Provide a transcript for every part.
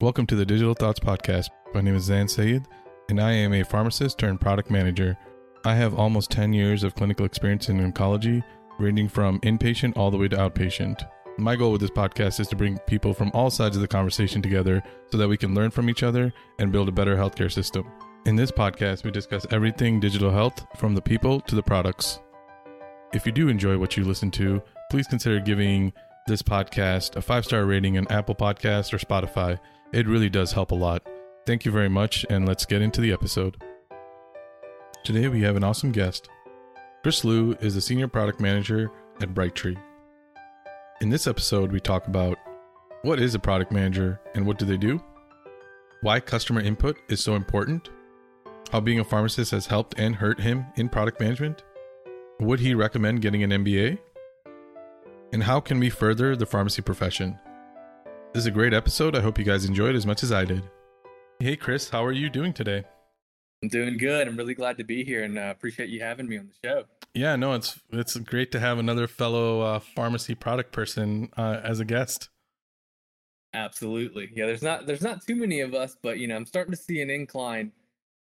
Welcome to the Digital Thoughts Podcast. My name is Zain Syed, and I am a pharmacist turned product manager. I have almost 10 years of clinical experience in oncology, ranging from inpatient all the way to outpatient. My goal with this podcast is to bring people from all sides of the conversation together so that we can learn from each other and build a better healthcare system. In this podcast, we discuss everything digital health from the people to the products. If you do enjoy what you listen to, please consider giving this podcast a five star rating on Apple Podcasts or Spotify. It really does help a lot. Thank you very much, and let's get into the episode. Today we have an awesome guest. Chris Lieu is the Senior Product Manager at Brightree. In this episode, we talk about what is a product manager and what do they do, why customer input is so important, how being a pharmacist has helped and hurt him in product management, would he recommend getting an MBA, and how can we further the pharmacy profession. This is a great episode. I hope you guys enjoyed as much as I did. Hey, Chris, how are you doing today? I'm doing good. I'm really glad to be here and uh, appreciate you having me on the show. Yeah, no, it's it's great to have another fellow uh, pharmacy product person uh, as a guest. Absolutely. Yeah, there's not there's not too many of us, but you know, I'm starting to see an incline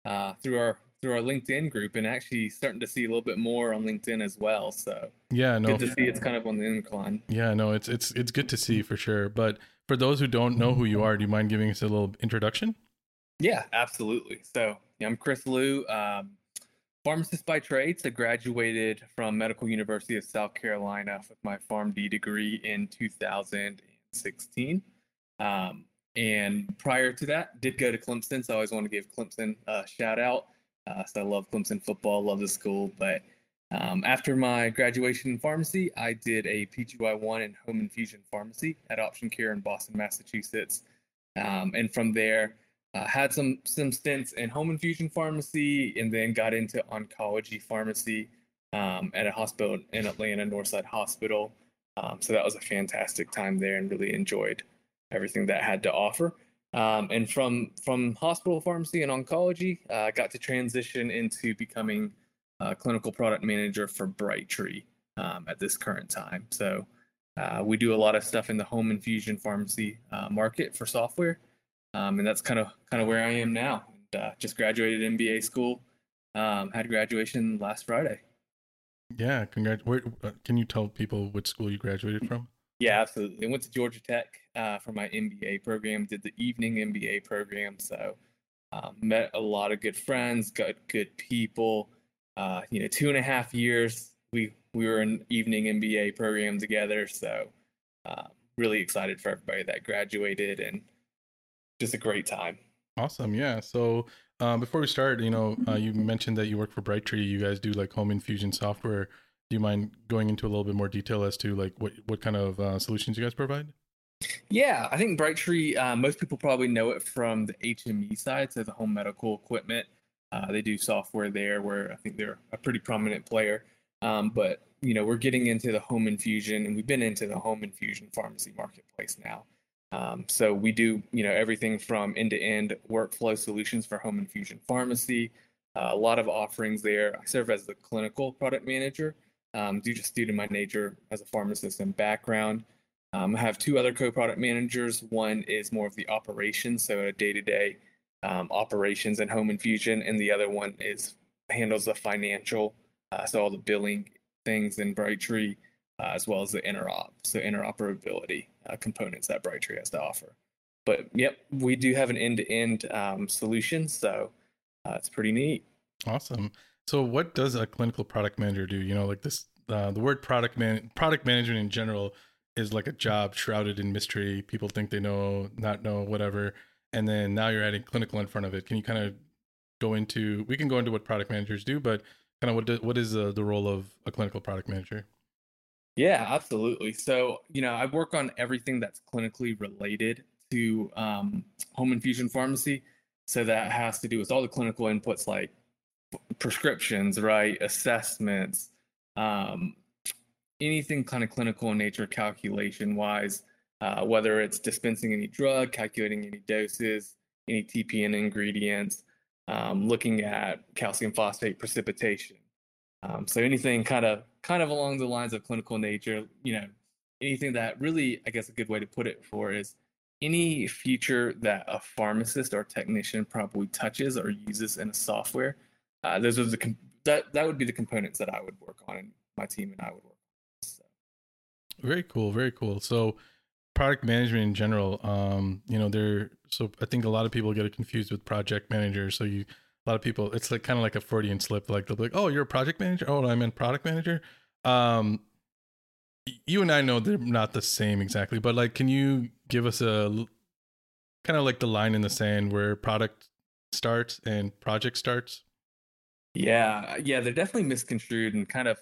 uh, through our through our LinkedIn group, and actually starting to see a little bit more on LinkedIn as well. So yeah, no, good to see it's kind of on the incline. Yeah, no, it's it's it's good to see for sure. But for those who don't know who you are, do you mind giving us a little introduction? Yeah, absolutely. So yeah, I'm Chris Lieu, um, pharmacist by trade. So graduated from Medical University of South Carolina with my PharmD degree in 2016. Um, and prior to that, did go to Clemson. So I always want to give Clemson a shout out. Uh, so I love Clemson football, love the school. But um, after my graduation in pharmacy, I did a PGY1 in home infusion pharmacy at Option Care in Boston, Massachusetts. Um, and from there, uh, had some some stints in home infusion pharmacy, and then got into oncology pharmacy um, at a hospital in Atlanta, Northside Hospital. Um, so that was a fantastic time there, and really enjoyed everything that had to offer. Um, and from from hospital pharmacy and oncology, uh, I uh, got to transition into becoming a clinical product manager for Brightree um, at this current time. So uh, we do a lot of stuff in the home infusion pharmacy uh, market for software, um, and that's kind of kind of where I am now. And, uh, just graduated MBA school, um, had graduation last Friday. Yeah, congrats. Where, uh, can you tell people which school you graduated from? Yeah, absolutely. I went to Georgia Tech uh, for my MBA program. Did the evening MBA program, so um, met a lot of good friends, got good people. Uh, you know, two and a half years we we were an evening MBA program together. So uh, really excited for everybody that graduated and just a great time. Awesome, yeah. So uh, before we start, you know, uh, you mentioned that you work for Brightree. You guys do like home infusion software do you mind going into a little bit more detail as to like what what kind of uh, solutions you guys provide? Yeah, I think Brightree. Uh, most people probably know it from the HME side, so the home medical equipment. Uh, they do software there, where I think they're a pretty prominent player. Um, but you know, we're getting into the home infusion, and we've been into the home infusion pharmacy marketplace now. Um, so we do, you know, everything from end-to-end workflow solutions for home infusion pharmacy. Uh, a lot of offerings there. I serve as the clinical product manager, um, due just due to my nature as a pharmacist and background. Um, I have two other co-product managers. One is more of the operations, so a day-to-day um, operations and home infusion, and the other one is handles the financial, uh, so all the billing things in Brightree, uh, as well as the interop, so interoperability uh, components that Brightree has to offer. But yep, we do have an end-to-end um, solution, so uh, it's pretty neat. Awesome. So, what does a clinical product manager do? You know, like this, uh, the word product man, product management in general is like a job shrouded in mystery. People think they know, not know, whatever. And then now you're adding clinical in front of it. Can you kind of go into? We can go into what product managers do, but kind of what do, what is uh, the role of a clinical product manager? Yeah, absolutely. So, you know, I work on everything that's clinically related to um, home infusion pharmacy. So that has to do with all the clinical inputs like prescriptions, right? Assessments, um, anything kind of clinical in nature, calculation wise, uh, whether it's dispensing any drug, calculating any doses, any TPN ingredients, um, looking at calcium phosphate precipitation. Um, so anything kind of kind of along the lines of clinical nature, you know, anything that really, I guess, a good way to put it for is any feature that a pharmacist or technician probably touches or uses in a software, uh, those are the com- that that would be the components that I would work on, and my team and I would work. on. So. Very cool, very cool. So, product management in general, um, you know, there. So I think a lot of people get it confused with project manager. So you, a lot of people, it's like kind of like a Freudian slip. Like they'll be like, "Oh, you're a project manager." Oh, I meant product manager. Um, you and I know they're not the same exactly, but like, can you give us a kind of like the line in the sand where product starts and project starts? Yeah, yeah, they're definitely misconstrued and kind of,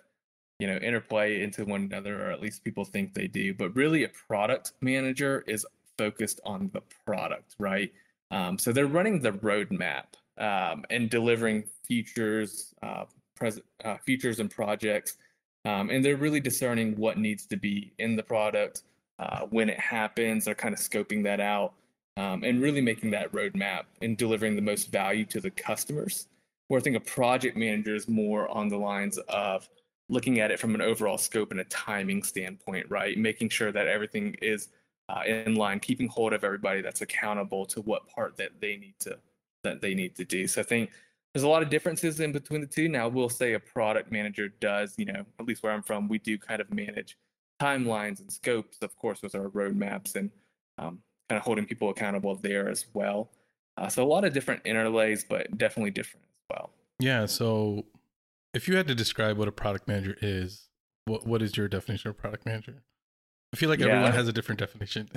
you know, interplay into one another, or at least people think they do. But really, a product manager is focused on the product, right? Um, so they're running the roadmap um, and delivering features, uh, present uh, features and projects, um, and they're really discerning what needs to be in the product uh, when it happens. They're kind of scoping that out um, and really making that roadmap and delivering the most value to the customers. Where I think a project manager is more on the lines of looking at it from an overall scope and a timing standpoint, right? Making sure that everything is uh, in line, keeping hold of everybody that's accountable to what part that they need to that they need to do. So I think there's a lot of differences in between the two. Now, we'll say a product manager does, you know, at least where I'm from, we do kind of manage timelines and scopes, of course, with our roadmaps and um, kind of holding people accountable there as well. Uh, so a lot of different interlays, but definitely different as well. Yeah. So if you had to describe what a product manager is, what what is your definition of product manager? I feel like yeah. everyone has a different definition.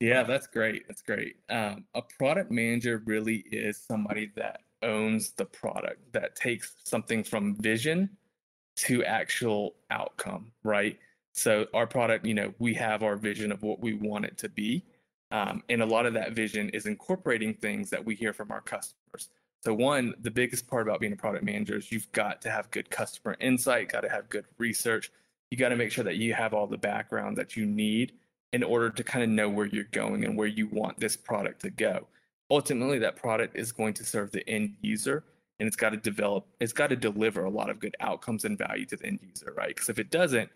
yeah, that's great. That's great. Um, a product manager really is somebody that owns the product, that takes something from vision to actual outcome, right? So our product, you know, we have our vision of what we want it to be. Um, and a lot of that vision is incorporating things that we hear from our customers. So one, the biggest part about being a product manager is you've got to have good customer insight, got to have good research, you got to make sure that you have all the background that you need in order to kind of know where you're going and where you want this product to go. Ultimately, that product is going to serve the end user and it's got to develop, it's got to deliver a lot of good outcomes and value to the end user, right? Because if it doesn't,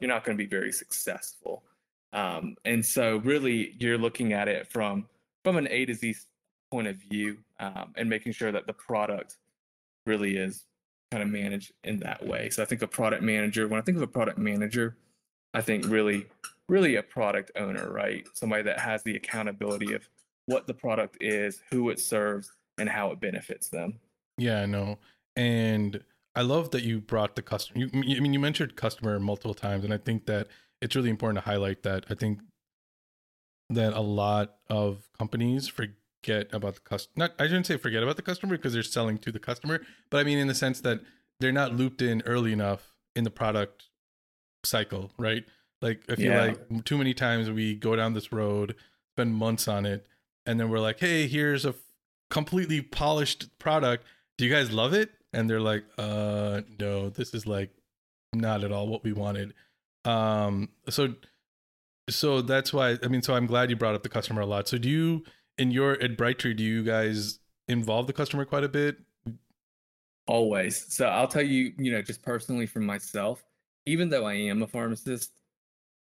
you're not going to be very successful. Um, and so, really, you're looking at it from from an A to Z point of view um, and making sure that the product really is kind of managed in that way. So I think a product manager, when I think of a product manager, I think really, really a product owner, right? Somebody that has the accountability of what the product is, who it serves, and how it benefits them. Yeah, I know. And I love that you brought the customer. You, I mean, you mentioned customer multiple times, and I think that it's really important to highlight that. I think that a lot of companies forget forget about the customer. Not I shouldn't say forget about the customer because they're selling to the customer, but I mean in the sense that they're not looped in early enough in the product cycle, right? Like I feel yeah. like too many times we go down this road, spend months on it, and then we're like, "Hey, here's a completely polished product. Do you guys love it?" And they're like, "Uh, no, this is like not at all what we wanted." Um, so so that's why I mean, so I'm glad you brought up the customer a lot. So do you in your at Brightree, do you guys involve the customer quite a bit? Always. So I'll tell you, you know, just personally from myself, even though I am a pharmacist,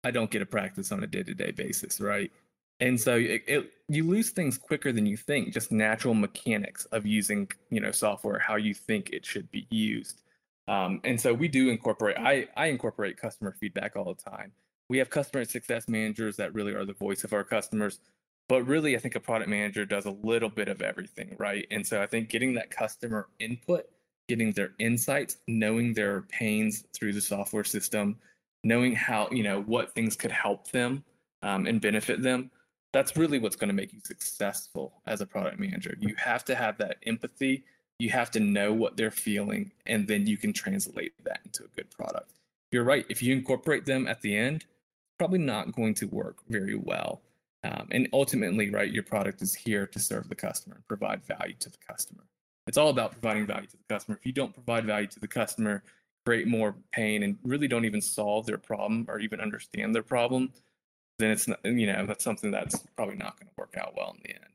I don't get a practice on a day to day basis, right? And so it, it, you lose things quicker than you think, just natural mechanics of using, you know, software, how you think it should be used. Um, and so we do incorporate, I, I incorporate customer feedback all the time. We have customer success managers that really are the voice of our customers but really i think a product manager does a little bit of everything right? And so i think getting that customer input getting their insights knowing their pains through the software system knowing how you know what things could help them um, and benefit them that's really what's going to make you successful as a product manager. You have to have that empathy you have to know what they're feeling and then you can translate that into a good product. You're right if you incorporate them at the end probably not going to work very well um, and ultimately, right, your product is here to serve the customer and provide value to the customer. It's all about providing value to the customer. If you don't provide value to the customer, create more pain, and really don't even solve their problem or even understand their problem, then it's not, you know, that's something that's probably not going to work out well in the end.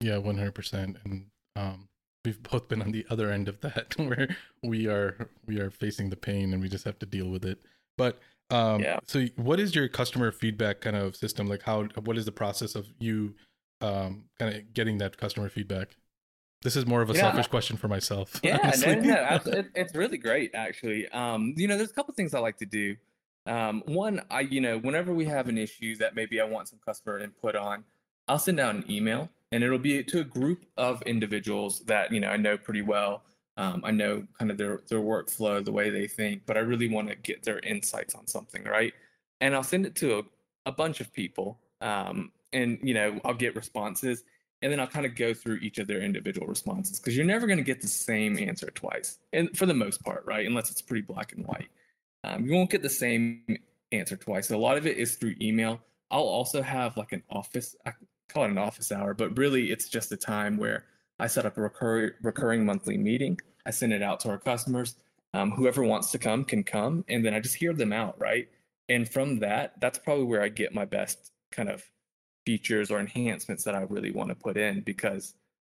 Yeah, 100%. And um, we've both been on the other end of that where we are we are facing the pain and we just have to deal with it But um, Yeah. so what is your customer feedback kind of system? Like how what is the process of you um kind of getting that customer feedback? This is more of a know, selfish question for myself. Yeah, no, honestly. no, it's really great actually. Um, you know, there's a couple things I like to do. Um, one, I you know, whenever we have an issue that maybe I want some customer input on, I'll send out an email, and it'll be to a group of individuals that you know I know pretty well. Um, I know kind of their their workflow, the way they think, but I really want to get their insights on something, right? And I'll send it to a, a bunch of people, um, and you know, I'll get responses and then I'll kind of go through each of their individual responses because you're never going to get the same answer twice, and for the most part, right? Unless it's pretty black and white, um, you won't get the same answer twice. So a lot of it is through email. I'll also have like an office, I call it an office hour, but really it's just a time where I set up a recur- recurring monthly meeting. I send it out to our customers. Um, whoever wants to come can come, and then I just hear them out, right? And from that, that's probably where I get my best kind of features or enhancements that I really want to put in because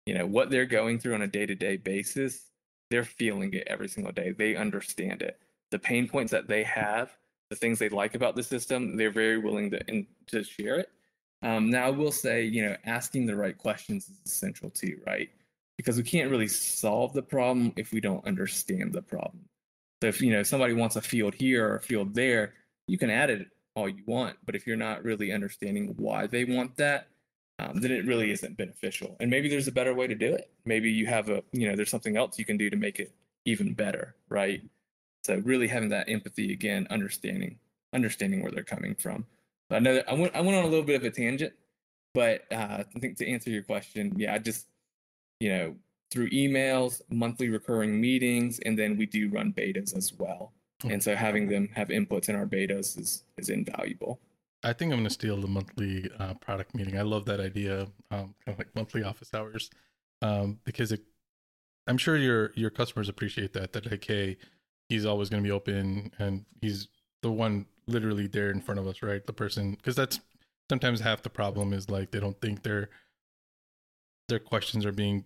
you know what they're going through on a day-to-day basis they're feeling it every single day they understand it the pain points that they have the things they like about the system they're very willing to in, to share it um, now I will say you know asking the right questions is essential too right because we can't really solve the problem if we don't understand the problem so if you know somebody wants a field here or a field there you can add it all you want. But if you're not really understanding why they want that, um, then it really isn't beneficial. And maybe there's a better way to do it. Maybe you have a, you know, there's something else you can do to make it even better, right? So really having that empathy again, understanding, understanding where they're coming from. But I know I went, I went on a little bit of a tangent, but uh, I think to answer your question, yeah, I just, you know, through emails, monthly recurring meetings, and then we do run betas as well. And so having them have inputs in our betas is is invaluable. I think I'm gonna steal the monthly uh, product meeting. I love that idea, um, kind of like monthly office hours, um, because it, I'm sure your your customers appreciate that. That like, hey, he's always gonna be open, and he's the one literally there in front of us, right? The person, because that's sometimes half the problem is like they don't think their their questions are being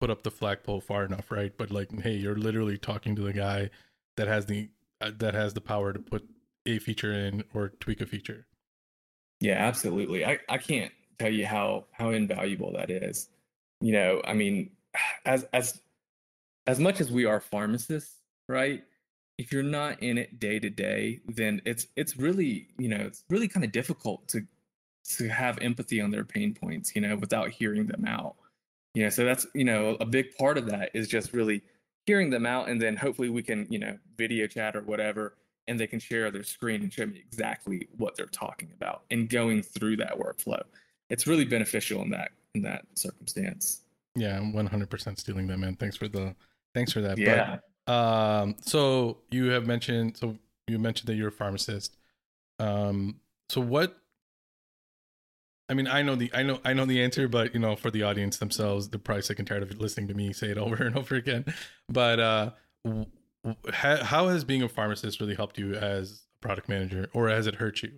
put up the flagpole far enough, right? But like, hey, you're literally talking to the guy that has the uh, that has the power to put a feature in or tweak a feature. Yeah, absolutely. I, I can't tell you how how invaluable that is. You know, I mean, as as as much as we are pharmacists, right? If you're not in it day to day, then it's it's really, you know, it's really kind of difficult to to have empathy on their pain points, you know, without hearing them out. You know, so that's, you know, a big part of that is just really hearing them out and then hopefully we can, you know, video chat or whatever and they can share their screen and show me exactly what they're talking about and going through that workflow. It's really beneficial in that in that circumstance. Yeah, I'm 100% stealing that, man. Thanks for the thanks for that. Yeah. But, um, so you have mentioned so you mentioned that you're a pharmacist. Um, so what? I mean, I know the I know I know the answer, but you know, for the audience themselves, they're probably sick and tired of listening to me say it over and over again. But uh, how has being a pharmacist really helped you as a product manager, or has it hurt you?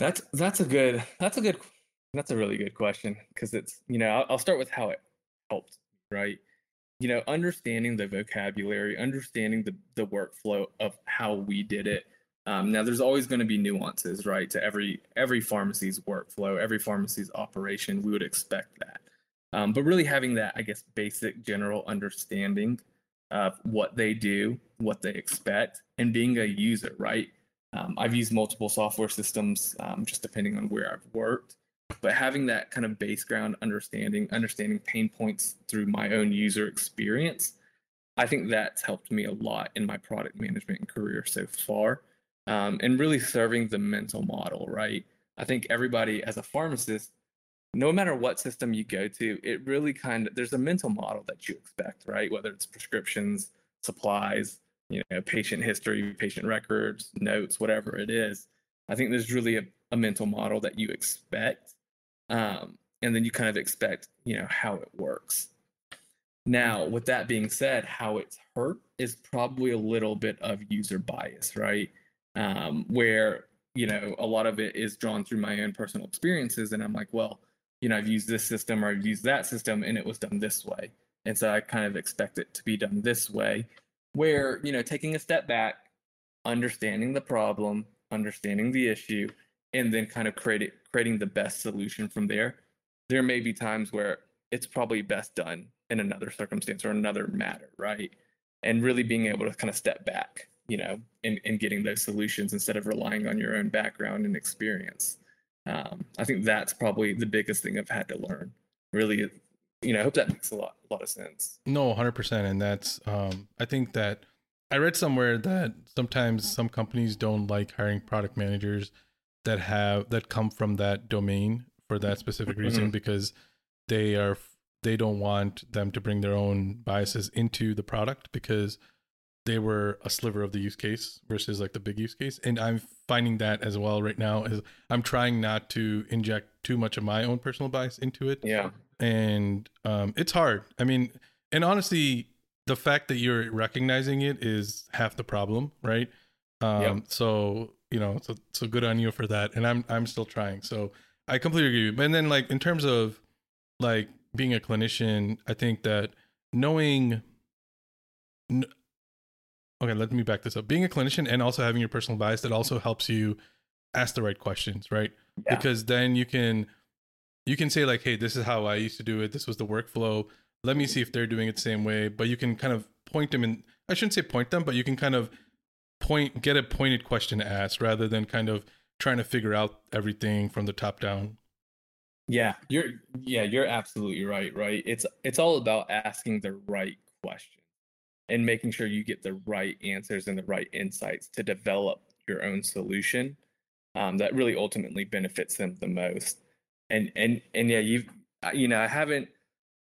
That's that's a good that's a good that's a really good question because it's you know I'll, I'll start with how it helped right you know understanding the vocabulary understanding the the workflow of how we did it um, now there's always going to be nuances right to every every pharmacy's workflow every pharmacy's operation we would expect that um, but really having that i guess basic general understanding of what they do what they expect and being a user right um, I've used multiple software systems, um, just depending on where I've worked. But having that kind of base ground understanding, understanding pain points through my own user experience, I think that's helped me a lot in my product management career so far. Um, and really serving the mental model, right? I think everybody, as a pharmacist, no matter what system you go to, it really kind of there's a mental model that you expect, right? Whether it's prescriptions, supplies, you know, patient history, patient records, notes, whatever it is. I think there's really a, a mental model that you expect. Um, and then you kind of expect, you know, how it works. Now, with that being said, how it's hurt is probably a little bit of user bias, right? Um, where, you know, a lot of it is drawn through my own personal experiences. And I'm like, well, you know, I've used this system or I've used that system and it was done this way. And so I kind of expect it to be done this way where you know taking a step back understanding the problem, understanding the issue, and then kind of create, creating the best solution from there. There may be times where it's probably best done in another circumstance or another matter, right? And really being able to kind of step back, you know, in, in getting those solutions instead of relying on your own background and experience. Um, I think that's probably the biggest thing I've had to learn. Really, you know, I hope that makes a lot, a lot of sense. No, hundred percent, and that's um, I think that I read somewhere that sometimes some companies don't like hiring product managers that have that come from that domain for that specific reason mm-hmm. because they are they don't want them to bring their own biases into the product because they were a sliver of the use case versus like the big use case. And i'm finding that as well right now is i'm trying not to inject too much of my own personal bias into it. Yeah. And um, it's hard. I mean and honestly the fact that you're recognizing it is half the problem right? Um, yep. so you know so so good on you for that. And i'm i'm still trying. So i completely agree. And then like in terms of like being a clinician i think that knowing okay let me back this up. Being a clinician and also having your personal bias that also helps you ask the right questions right? Yeah. because then you can you can say like hey this is how i used to do it. This was the workflow. Let me see if they're doing it the same way. But you can kind of point them in i shouldn't say point them but you can kind of point get a pointed question asked rather than kind of trying to figure out everything from the top down. Yeah you're yeah you're absolutely right right? It's it's all about asking the right question and making sure you get the right answers and the right insights to develop your own solution um, that really ultimately benefits them the most and and and yeah you've you know i haven't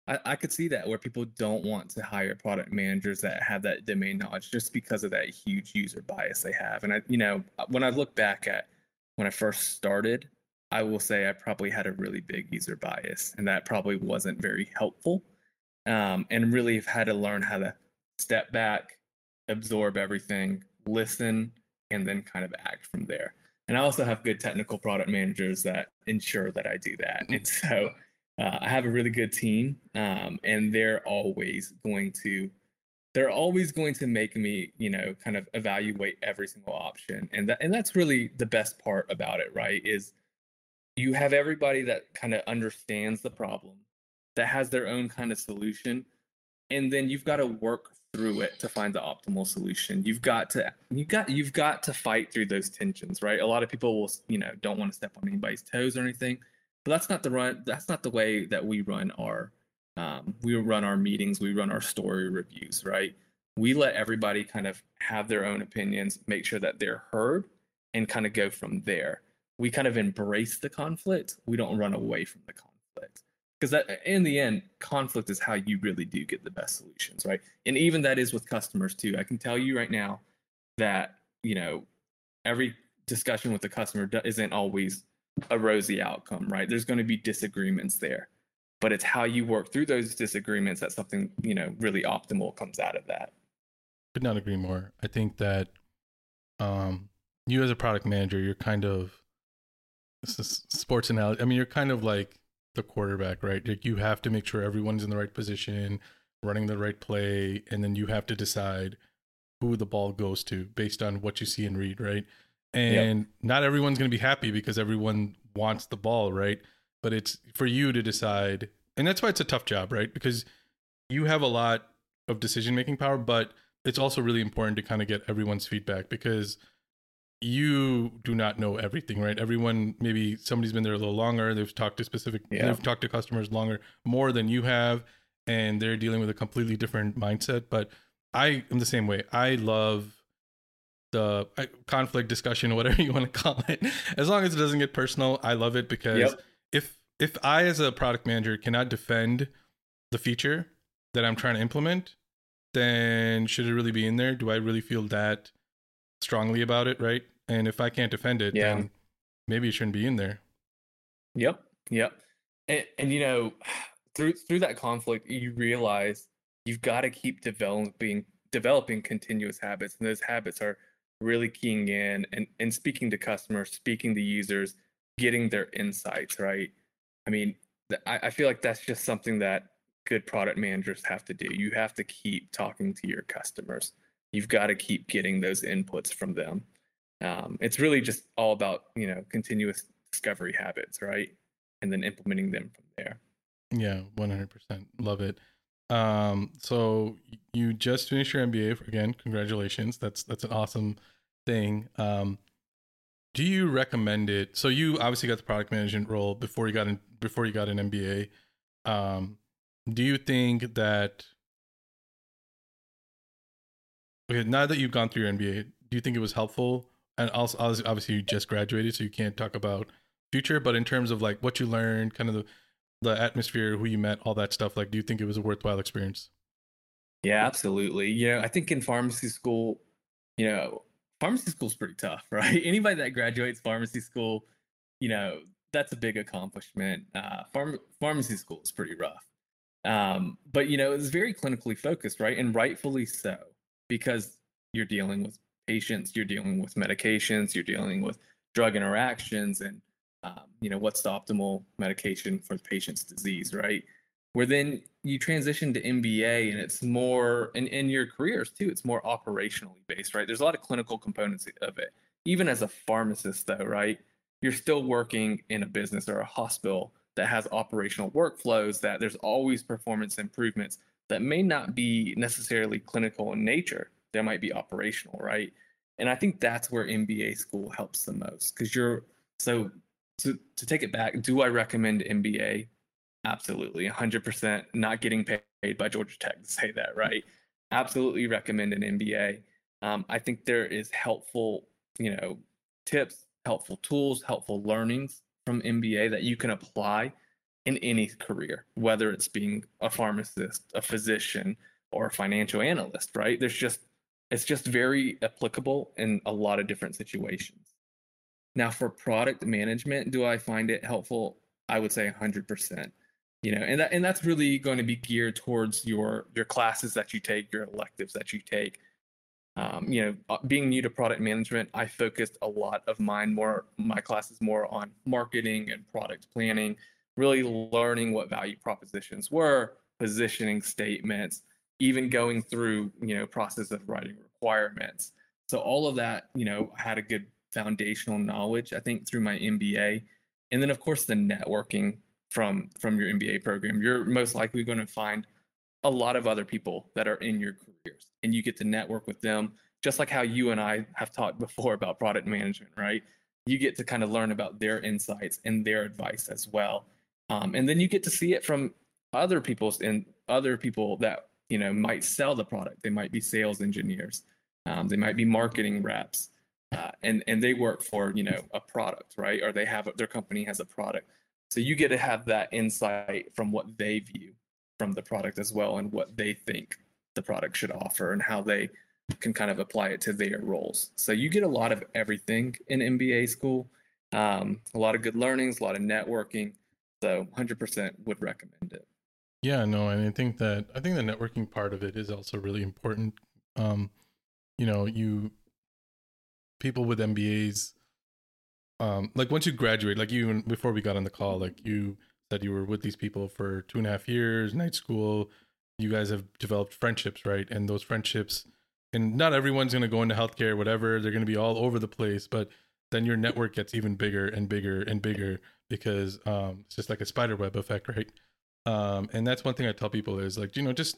I, I could see that where people don't want to hire product managers that have that domain knowledge just because of that huge user bias they have. And I, you know, uh, when I look back at when I first started, I will say I probably had a really big user bias, and that probably wasn't very helpful. Um, and really have had to learn how to step back, absorb everything, listen, and then kind of act from there. And I also have good technical product managers that ensure that I do that. And so uh, I have a really good team, um, and they're always going to they're always going to make me, you know, kind of evaluate every single option, and that and that's really the best part about it, right? Is you have everybody that kind of understands the problem, that has their own kind of solution, and then you've got to work through it to find the optimal solution. You've got to you've got you've got to fight through those tensions, right? A lot of people will, you know, don't want to step on anybody's toes or anything but that's not the run. That's not the way that we run our. Um, we run our meetings. We run our story reviews. Right. We let everybody kind of have their own opinions, make sure that they're heard, and kind of go from there. We kind of embrace the conflict. We don't run away from the conflict because that in the end conflict is how you really do get the best solutions right and even that is with customers too i can tell you right now that you know every discussion with the customer isn't always a rosy outcome, right? There's going to be disagreements there, but it's how you work through those disagreements that something, you know, really optimal comes out of that. Could not agree more. I think that um, you as a product manager, you're kind of sports analogy. I mean, you're kind of like the quarterback, right? Like you have to make sure everyone's in the right position, running the right play, and then you have to decide who the ball goes to based on what you see and read, right? and yep. not everyone's going to be happy because everyone wants the ball, right? But it's for you to decide, and that's why it's a tough job, right? Because you have a lot of decision making power, but it's also really important to kind of get everyone's feedback because you do not know everything, right? Everyone, maybe somebody's been there a little longer, they've talked to specific, yeah. they've talked to customers longer, more than you have, and they're dealing with a completely different mindset. But I am the same way. I love the conflict discussion, whatever you want to call it. As long as it doesn't get personal, I love it because yep. if if I as a product manager cannot defend the feature that I'm trying to implement, then should it really be in there? Do I really feel that strongly about it, right? And if I can't defend it, yeah. then maybe it shouldn't be in there. Yep. Yep. And, and you know, through through that conflict, you realize you've got to keep developing developing continuous habits, and those habits are really keying in and, and speaking to customers, speaking to users, getting their insights, right? I mean, I, I feel like that's just something that good product managers have to do. You have to keep talking to your customers. You've got to keep getting those inputs from them. Um, it's really just all about you know continuous discovery habits, right? And then implementing them from there. Yeah, one hundred percent. Love it. Um, so you just finished your MBA again. Congratulations. That's that's an awesome thing. Um, do you recommend it? So you obviously got the product management role before you got in before you got an MBA. Um, do you think that okay now that you've gone through your MBA, do you think it was helpful? And also, obviously, you just graduated, so you can't talk about future. But in terms of like what you learned, kind of the the atmosphere, who you met, all that stuff, like, do you think it was a worthwhile experience? Yeah, absolutely. You know, I think in pharmacy school, you know, pharmacy school is pretty tough, right? Anybody that graduates pharmacy school, you know, that's a big accomplishment. Uh, pharm- pharmacy school is pretty rough. Um, but you know, it's very clinically focused, right? And rightfully so, because you're dealing with patients, you're dealing with medications, you're dealing with drug interactions, and um, you know what's the optimal medication for the patient's disease, right? Where then you transition to MBA, and it's more, and in your careers too, it's more operationally based, right? There's a lot of clinical components of it. Even as a pharmacist, though, right? You're still working in a business or a hospital that has operational workflows that there's always performance improvements that may not be necessarily clinical in nature. There might be operational right? And i think that's where mba school helps the most because you're so to, to take it back do i recommend mba absolutely 100% not getting paid by georgia tech to say that right? Absolutely recommend an mba um, i think there is helpful you know tips helpful tools helpful learnings from MBA that you can apply in any career, whether it's being a pharmacist, a physician, or a financial analyst, right? There's just it's just very applicable in a lot of different situations. Now, for product management, do I find it helpful? I would say 100%. You know, and that and that's really going to be geared towards your your classes that you take, your electives that you take, um, you know, uh, being new to product management, I focused a lot of mine more my classes more on marketing and product planning, really learning what value propositions were, positioning statements, even going through you know process of writing requirements. So all of that, you know, had a good foundational knowledge. I think through my MBA, and then of course the networking from from your MBA program. You're most likely going to find a lot of other people that are in your careers and you get to network with them just like how you and I have talked before about product management, right? You get to kind of learn about their insights and their advice as well. Um, and then you get to see it from other people's and other people that you know might sell the product. They might be sales engineers, um, they might be marketing reps, uh, and and they work for you know a product, right? Or they have their company has a product. So you get to have that insight from what they view from the product as well and what they think the product should offer and how they can kind of apply it to their roles. So you get a lot of everything in MBA school, um, a lot of good learnings, a lot of networking. So 100% would recommend it. Yeah, no, and I think that I think the networking part of it is also really important. Um, you know, you people with MBAs, um, like once you graduate, like you before we got on the call, like you said you were with these people for two and a half years, night school. You guys have developed friendships, right? And those friendships, and not everyone's going to go into healthcare, whatever. They're going to be all over the place, but then your network gets even bigger and bigger and bigger because um, it's just like a spider web effect, right? Um, and that's one thing I tell people is like, you know, just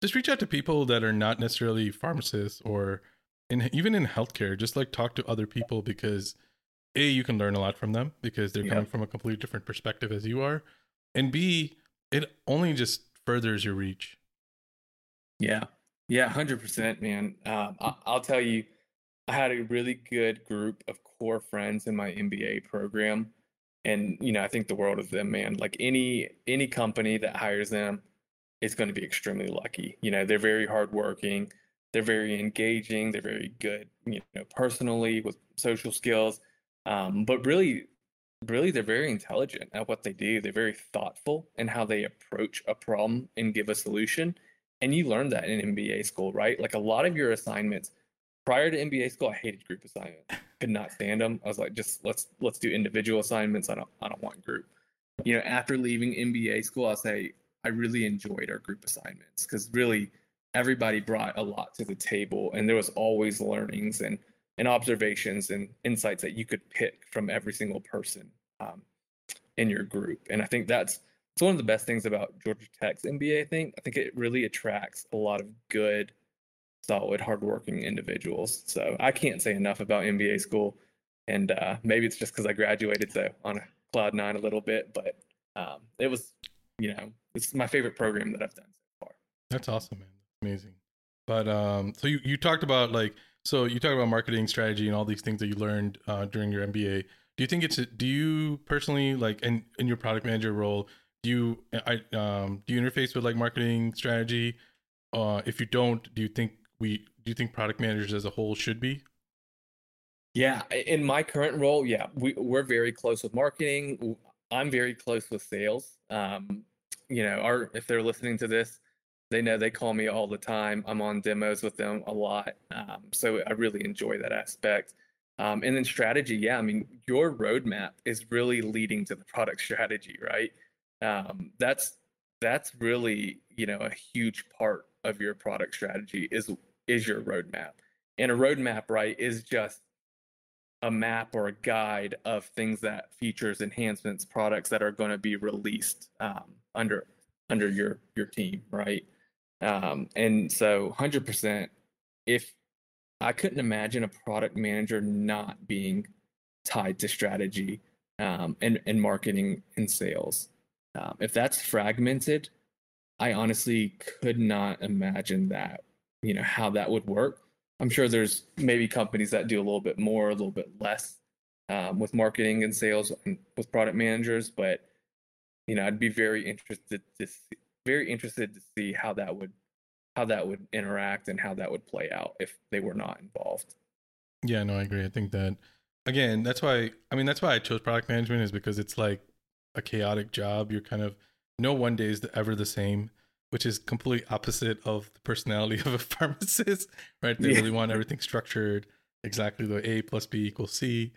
just reach out to people that are not necessarily pharmacists or in even in healthcare. Just like talk to other people because a you can learn a lot from them because they're yeah. coming from a completely different perspective as you are and b it only just furthers your reach yeah yeah 100% man um, I- i'll tell you i had a really good group of core friends in my mba program and you know i think the world of them man like any any company that hires them is going to be extremely lucky you know they're very hardworking they're very engaging they're very good you know personally with social skills um, but really, really, they're very intelligent at what they do. They're very thoughtful in how they approach a problem and give a solution. And you learn that in MBA school, right? Like a lot of your assignments prior to MBA school, I hated group assignments. Could not stand them. I was like, just let's let's do individual assignments. I don't I don't want group. You know, after leaving MBA school, I'll say I really enjoyed our group assignments because really everybody brought a lot to the table and there was always learnings and and observations and insights that you could pick from every single person um, in your group and i think that's it's one of the best things about georgia tech's mba i think i think it really attracts a lot of good solid hardworking individuals. So i can't say enough about mba school. And uh, maybe it's just because i graduated so on a cloud nine a little bit but um, it was you know it's my favorite program that i've done so far. That's awesome man. Amazing. But um so you you talked about like so you talked about marketing strategy and all these things that you learned uh, during your mba do you think it's do you personally like in in your product manager role do you i um do you interface with like marketing strategy? Uh if you don't do you think we do you think product managers as a whole should be yeah in my current role yeah we, we're very close with marketing i'm very close with sales um you know our if they're listening to this they know they call me all the time. I'm on demos with them a lot. Um, so I really enjoy that aspect. Um, and then strategy, yeah, I mean, your roadmap is really leading to the product strategy, right? Um, that's that's really you know a huge part of your product strategy is is your roadmap, and a roadmap, right, is just a map or a guide of things that features, enhancements, products that are going to be released um, under under your your team, right? Um, and so 100%, if I couldn't imagine a product manager not being tied to strategy um, and, and marketing and sales. Um, if that's fragmented, I honestly could not imagine that, you know, how that would work. I'm sure there's maybe companies that do a little bit more, a little bit less um, with marketing and sales and with product managers, but you know, I'd be very interested to see, very interested to see how that would how that would interact and how that would play out if they were not involved. Yeah, no, I agree. I think that again, that's why I mean that's why I chose product management is because it's like a chaotic job. You're kind of no one day is ever the same, which is completely opposite of the personality of a pharmacist, right? They yeah. really want everything structured exactly the A plus B equals C.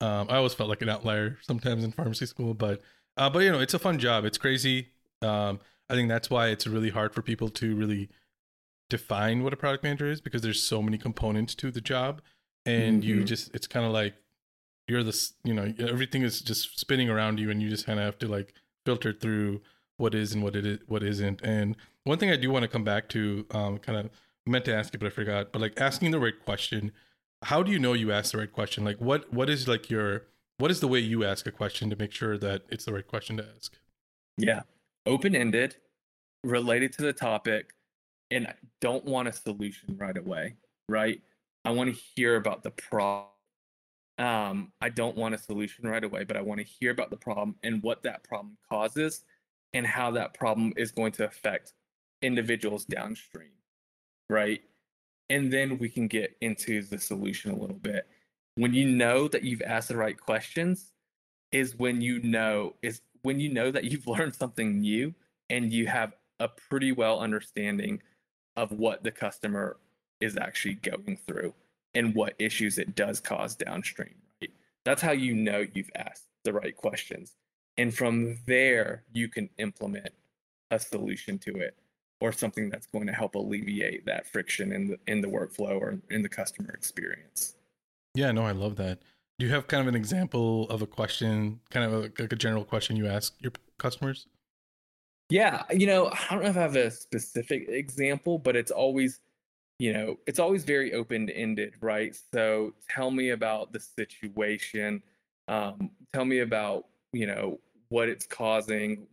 Um, I always felt like an outlier sometimes in pharmacy school, but uh, but you know, it's a fun job. It's crazy. Um, I think that's why it's really hard for people to really define what a product manager is because there's so many components to the job, and mm-hmm. you just it's kind of like you're this you know everything is just spinning around you, and you just kind of have to like filter through what is and what it is what isn't. And one thing I do want to come back to, um, kind of meant to ask you but I forgot, but like asking the right question. How do you know you asked the right question? Like what what is like your what is the way you ask a question to make sure that it's the right question to ask? Yeah open ended, related to the topic, and I don't want a solution right away, right? I want to hear about the problem. Um, I don't want a solution right away, but I want to hear about the problem and what that problem causes and how that problem is going to affect individuals downstream, right? And then we can get into the solution a little bit. When you know that you've asked the right questions, is when you know is when you know that you've learned something new and you have a pretty well understanding of what the customer is actually going through and what issues it does cause downstream right that's how you know you've asked the right questions and from there you can implement a solution to it or something that's going to help alleviate that friction in the in the workflow or in the customer experience yeah no i love that do you have kind of an example of a question, kind of a, like a general question you ask your customers? Yeah, you know, I don't know if I have a specific example, but it's always, you know, it's always very open ended, right? So tell me about the situation. Um, tell me about, you know, what it's causing,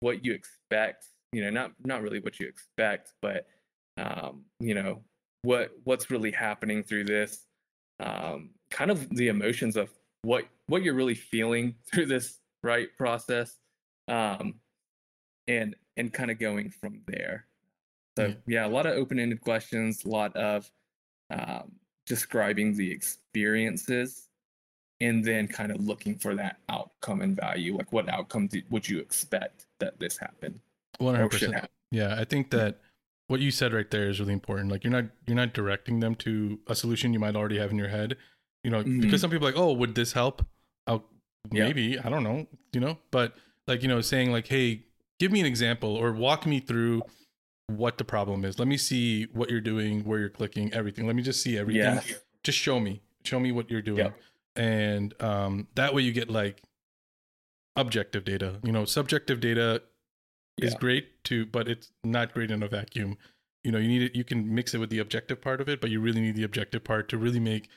what you expect. You know, not not really what you expect, but um, you know, what what's really happening through this um, kind of the emotions of what what you're really feeling through this right process um, and and kind of going from there so yeah, yeah a lot of open-ended questions a lot of um, describing the experiences and then kind of looking for that outcome and value like what outcome would you expect that this happen 100% yeah i think that what you said right there is really important. Like you're not you're not directing them to a solution you might already have in your head. You know, mm-hmm. because some people are like, oh, would this help? Oh, maybe yeah. I don't know. You know, but like you know, saying like, hey, give me an example or walk me through what the problem is. Let me see what you're doing, where you're clicking, everything. Let me just see everything. Yeah. Just show me. Show me what you're doing. Yep. And um, that way you get like objective data. You know, subjective data is Yeah. great too, but it's not great in a vacuum. You know, you need it. You can mix it with the objective part of it, but you really need the objective part to really make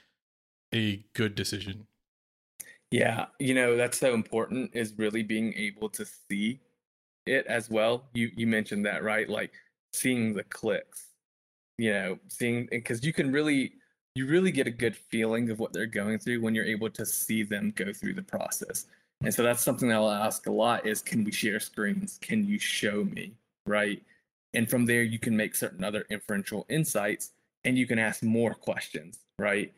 a good decision. Yeah, you know, that's so important is really being able to see it as well. You you mentioned that, right? Like seeing the clicks. You know, seeing because you can really you really get a good feeling of what they're going through when you're able to see them go through the process. And so that's something that I'll ask a lot is can we share screens? Can you show me, right? And from there you can make certain other inferential insights and you can ask more questions, right?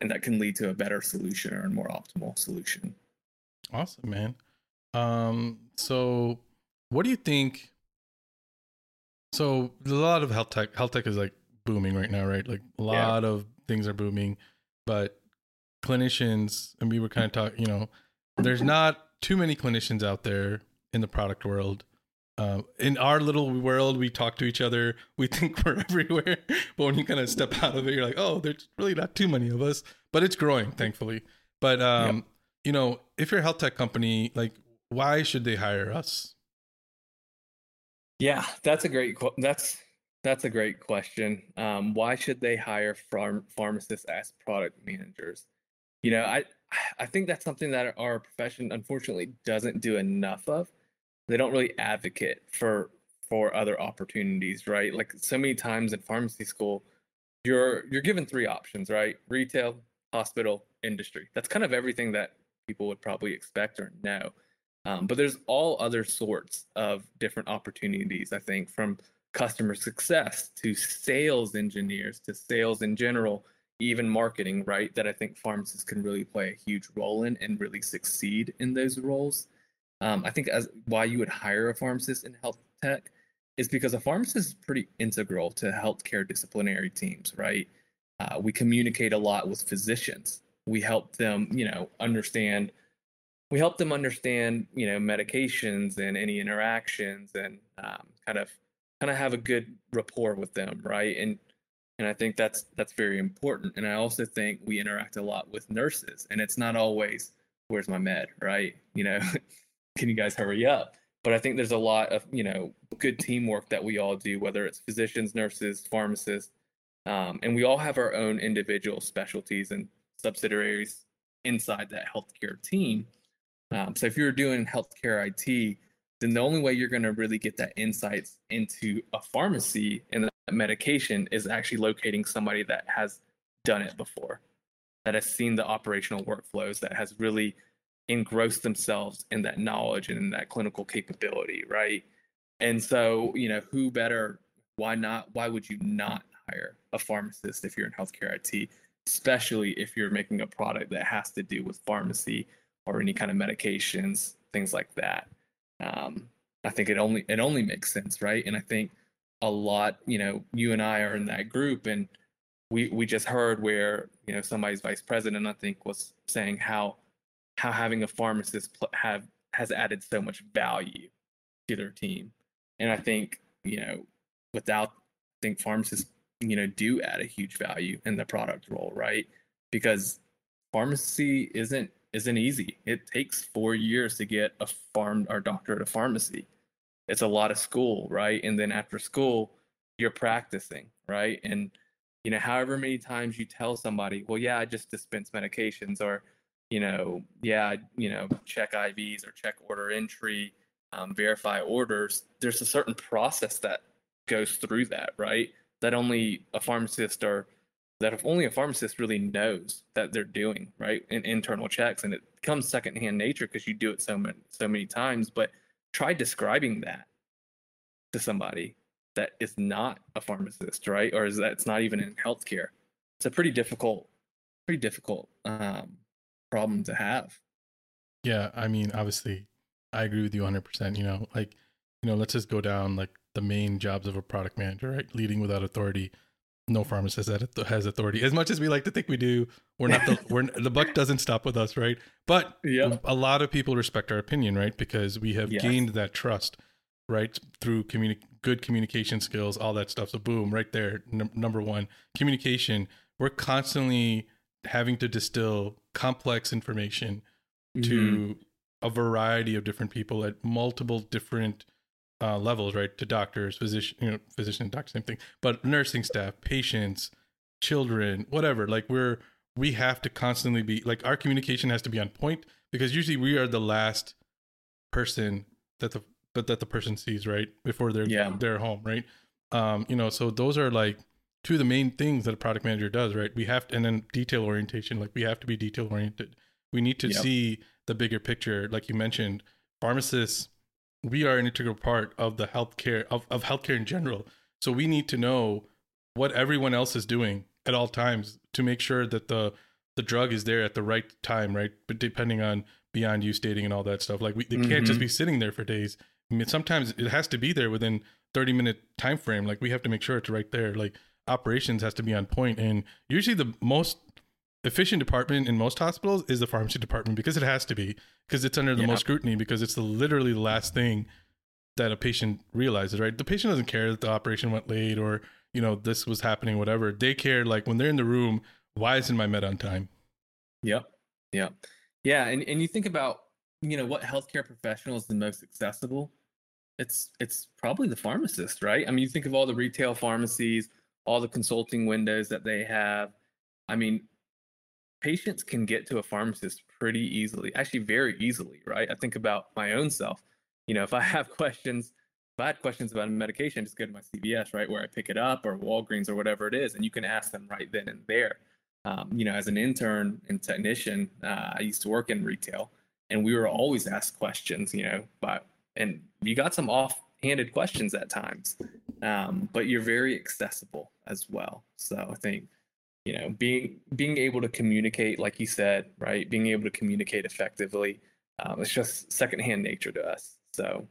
and that can lead to a better solution or a more optimal solution. Awesome, man. Um, so what do you think? So a lot of health tech, health tech is like booming right now, right? Like a Yeah. lot of things are booming, but clinicians, and we were kind of talking, you know, there's not too many clinicians out there in the product world. Um, in our little world, we talk to each other. We think we're everywhere, but when you kind of step out of it, you're like, oh, there's really not too many of us. But it's growing, thankfully. But um, you know, if you're a health tech company, like, why should they hire us? Yeah, that's a great que- that's that's a great question. Um, why should they hire pharm- pharmacists as product managers? You know, I I think that's something that our profession unfortunately doesn't do enough of. They don't really advocate for for other opportunities, right? Like so many times in pharmacy school, you're you're given three options, right? Retail, hospital, industry. That's kind of everything that people would probably expect or know. Um, but there's all other sorts of different opportunities, I think, from customer success to sales engineers to sales in general, even marketing, right? That I think pharmacists can really play a huge role in and really succeed in those roles. Um, I think as why you would hire a pharmacist in health tech is because a pharmacist is pretty integral to healthcare disciplinary teams, right? Uh, we communicate a lot with physicians. We help them, you know, understand we help them understand you know medications and any interactions and um, kind of kind of have a good rapport with them right? And and i think that's that's very important. And i also think we interact a lot with nurses and it's not always where's my med? right? You know can you guys hurry up? But i think there's a lot of you know good teamwork that we all do whether it's physicians nurses pharmacists um, and we all have our own individual specialties and subsidiaries inside that healthcare team. Um, so if you're doing healthcare IT, then the only way you're going to really get that insights into a pharmacy and that medication is actually locating somebody that has done it before, that has seen the operational workflows, that has really engrossed themselves in that knowledge and in that clinical capability, right? And so, you know, who better? Why not? Why would you not hire a pharmacist if you're in healthcare IT, especially if you're making a product that has to do with pharmacy? or any kind of medications, things like that. Um, I think it only it only makes sense, right? And I think a lot, you know, you and I are in that group, and we we just heard where you know somebody's vice president, I think, was saying how how having a pharmacist pl- have has added so much value to their team, and I think you know without I think pharmacists you know do add a huge value in the product role, right? Because pharmacy isn't isn't easy. It takes four years to get a farm or doctorate of pharmacy. It's a lot of school, right? And then after school, you're practicing, right? And you know, however many times you tell somebody, well, yeah, I just dispense medications, or you know, yeah, you know, check IVs or check order entry, um, verify orders. There's a certain process that goes through that, right? That only a pharmacist or that if only a pharmacist really knows that they're doing right in internal checks and it comes secondhand nature because you do it so many so many times but try describing that to somebody that is not a pharmacist right or is that it's not even in healthcare it's a pretty difficult pretty difficult um, problem to have Yeah, I mean, obviously, I agree with you 100%. You know, like, you know, let's just go down like the main jobs of a product manager, right? Leading without authority. No pharmacist that has authority. As much as we like to think we do, we're not the we're the buck doesn't stop with us, right? But yeah a lot of people respect our opinion, right? Because we have Yes. gained that trust. right? Through communi- good communication skills, all that stuff. So boom, right there, num- number one, communication. We're constantly having to distill complex information Mm-hmm. to a variety of different people at multiple different uh, levels, right? To doctors, physician, you know, physician, doctor, same thing, but nursing staff, patients, children, whatever. Like we're we have to constantly be like our communication has to be on point because usually we are the last person that the but that the person sees right before they're Yeah. they're home, right? Um, you know, so those are like two of the main things that a product manager does, right? We have to, and then detail orientation, like we have to be detail oriented. We need to Yep. see the bigger picture, like you mentioned. Pharmacists, we are an integral part of the healthcare of, of healthcare in general. So we need to know what everyone else is doing at all times to make sure that the the drug is there at the right time, right? But depending on beyond use dating and all that stuff, like we it can't just be mm-hmm. sitting there for days. I mean, sometimes it has to be there within 30 minute time frame. Like we have to make sure it's right there. Like operations has to be on point, and usually the most efficient department in most hospitals is the pharmacy department because it has to be because it's under the Yeah. most scrutiny because it's the, literally the last thing that a patient realizes right the patient doesn't care that the operation went late or you know this was happening whatever they care like when they're in the room why isn't my med on time Yep. Yep. Yeah. And, and you think about, you know, what healthcare professional is the most accessible? It's it's probably the pharmacist, right? I mean, you think of all the retail pharmacies, all the consulting windows that they have. I mean, patients can get to a pharmacist pretty easily, actually very easily, right? I think about my own self. You know, if I have questions, if I had questions about a medication, just go to my CVS, right, where I pick it up, or Walgreens, or whatever it is, and you can ask them right then and there um, you know, as an intern and technician, uh, I used to work in retail, and we were always asked questions, you know, but and you got some off-handed questions at times, um, but you're very accessible as well. So I think, you know, being being able to communicate, like you said, right, being able to communicate effectively, um, it's just secondhand nature to us. So.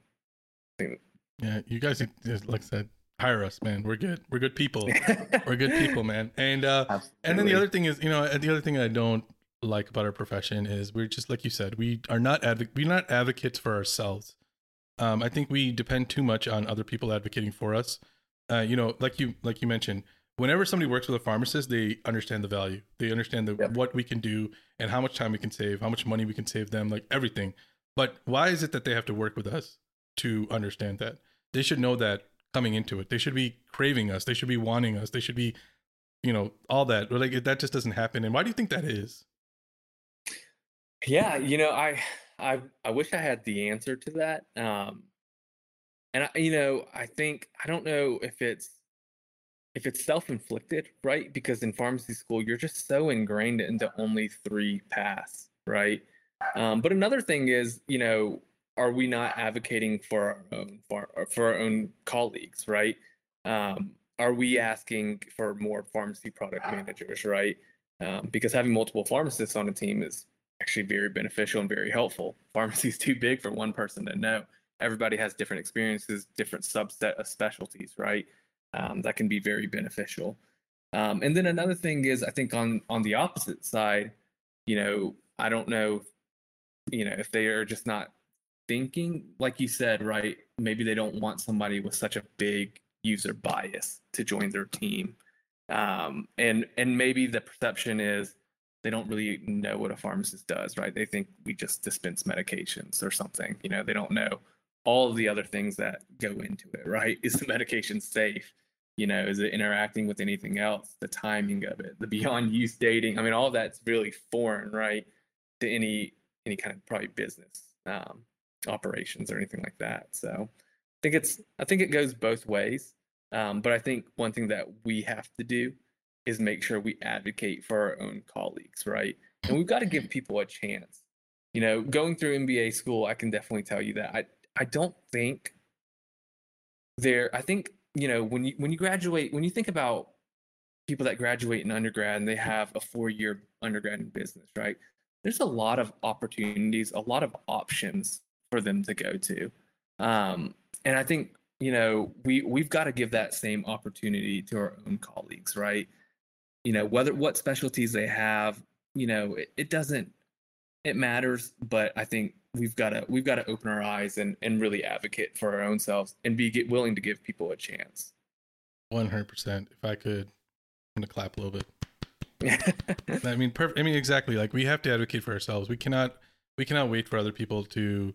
I think yeah you guys like i said hire us man. We're good. We're good people. We're good people man. And uh and then the other thing is you know the other thing i don't like about our profession is we're just like you said we are not advo- we're not advocates for ourselves. Um, i think we depend too much on other people advocating for us. Uh, you know like you like you mentioned whenever somebody works with a pharmacist they understand the value. They understand the, Yep. what we can do and how much time we can save how much money we can save them like everything. But why is it that they have to work with us to understand that? They should know that coming into it. They should be craving us. They should be wanting us. They should be you know all that. But like that just doesn't happen. And why do you think that is? Yeah, you know, I I I wish I had the answer to that. Um and I, you know, I think I don't know if it's if it's self-inflicted, right? Because in pharmacy school, you're just so ingrained into only three paths, right? Um, but another thing is, you know, are we not advocating for our own for, for our own colleagues, right? Um, are we asking for more pharmacy product managers, right? Um, because having multiple pharmacists on a team is actually very beneficial and very helpful. Pharmacy is too big for one person to know. Everybody has different experiences, different subset of specialties, right? Um, that can be very beneficial. Um, and then another thing is, I think on on the opposite side, you know, I don't know, you know, if they are just not thinking, like you said, right? Maybe they don't want somebody with such a big user bias to join their team, um, and and maybe the perception is they don't really know what a pharmacist does, right? They think we just dispense medications or something. You know, they don't know all of the other things that go into it, right? Is the medication safe? You know, is it interacting with anything else? The timing of it, the beyond use dating. I mean, all that's really foreign, right? To any any kind of probably business um, operations or anything like that. So I think it's I think it goes both ways. Um, but I think one thing that we have to do is make sure we advocate for our own colleagues, right? And we've got to give people a chance. You know, going through MBA school, I can definitely tell you that I I don't think there. I think you know when you when you graduate, when you think about people that graduate in undergrad and they have a four year undergrad in business, right? There's a lot of opportunities, a lot of options for them to go to, um, and I think you know we we've got to give that same opportunity to our own colleagues, right? You know whether what specialties they have, you know it, it doesn't it matters, but I think we've got to we've got to open our eyes and and really advocate for our own selves and be get, willing to give people a chance. One hundred percent. If I could, I'm gonna clap a little bit. I mean, perfect. I mean, exactly. Like we have to advocate for ourselves. We cannot we cannot wait for other people to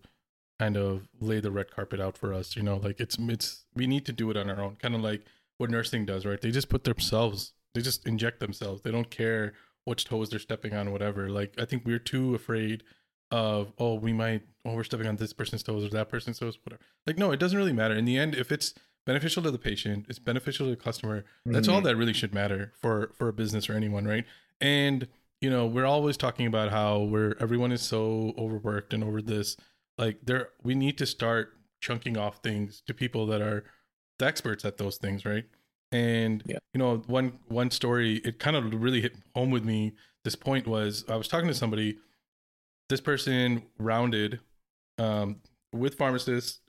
kind of lay the red carpet out for us. You know, like it's it's we need to do it on our own. Kind of like what nursing does, right? They just put themselves, they just inject themselves. They don't care which toes they're stepping on, whatever. Like I think we're too afraid of oh we might oh we're stepping on this person's toes or that person's toes, whatever. Like no, it doesn't really matter. In the end, if it's beneficial to the patient, it's beneficial to the customer. That's mm-hmm. all that really should matter for for a business or anyone, right? And you know, we're always talking about how we're everyone is so overworked and over this. Like there we need to start chunking off things to people that are the experts at those things, right? And yeah. you know, one one story it kind of really hit home with me. This point was I was talking to somebody. This person rounded um, with pharmacists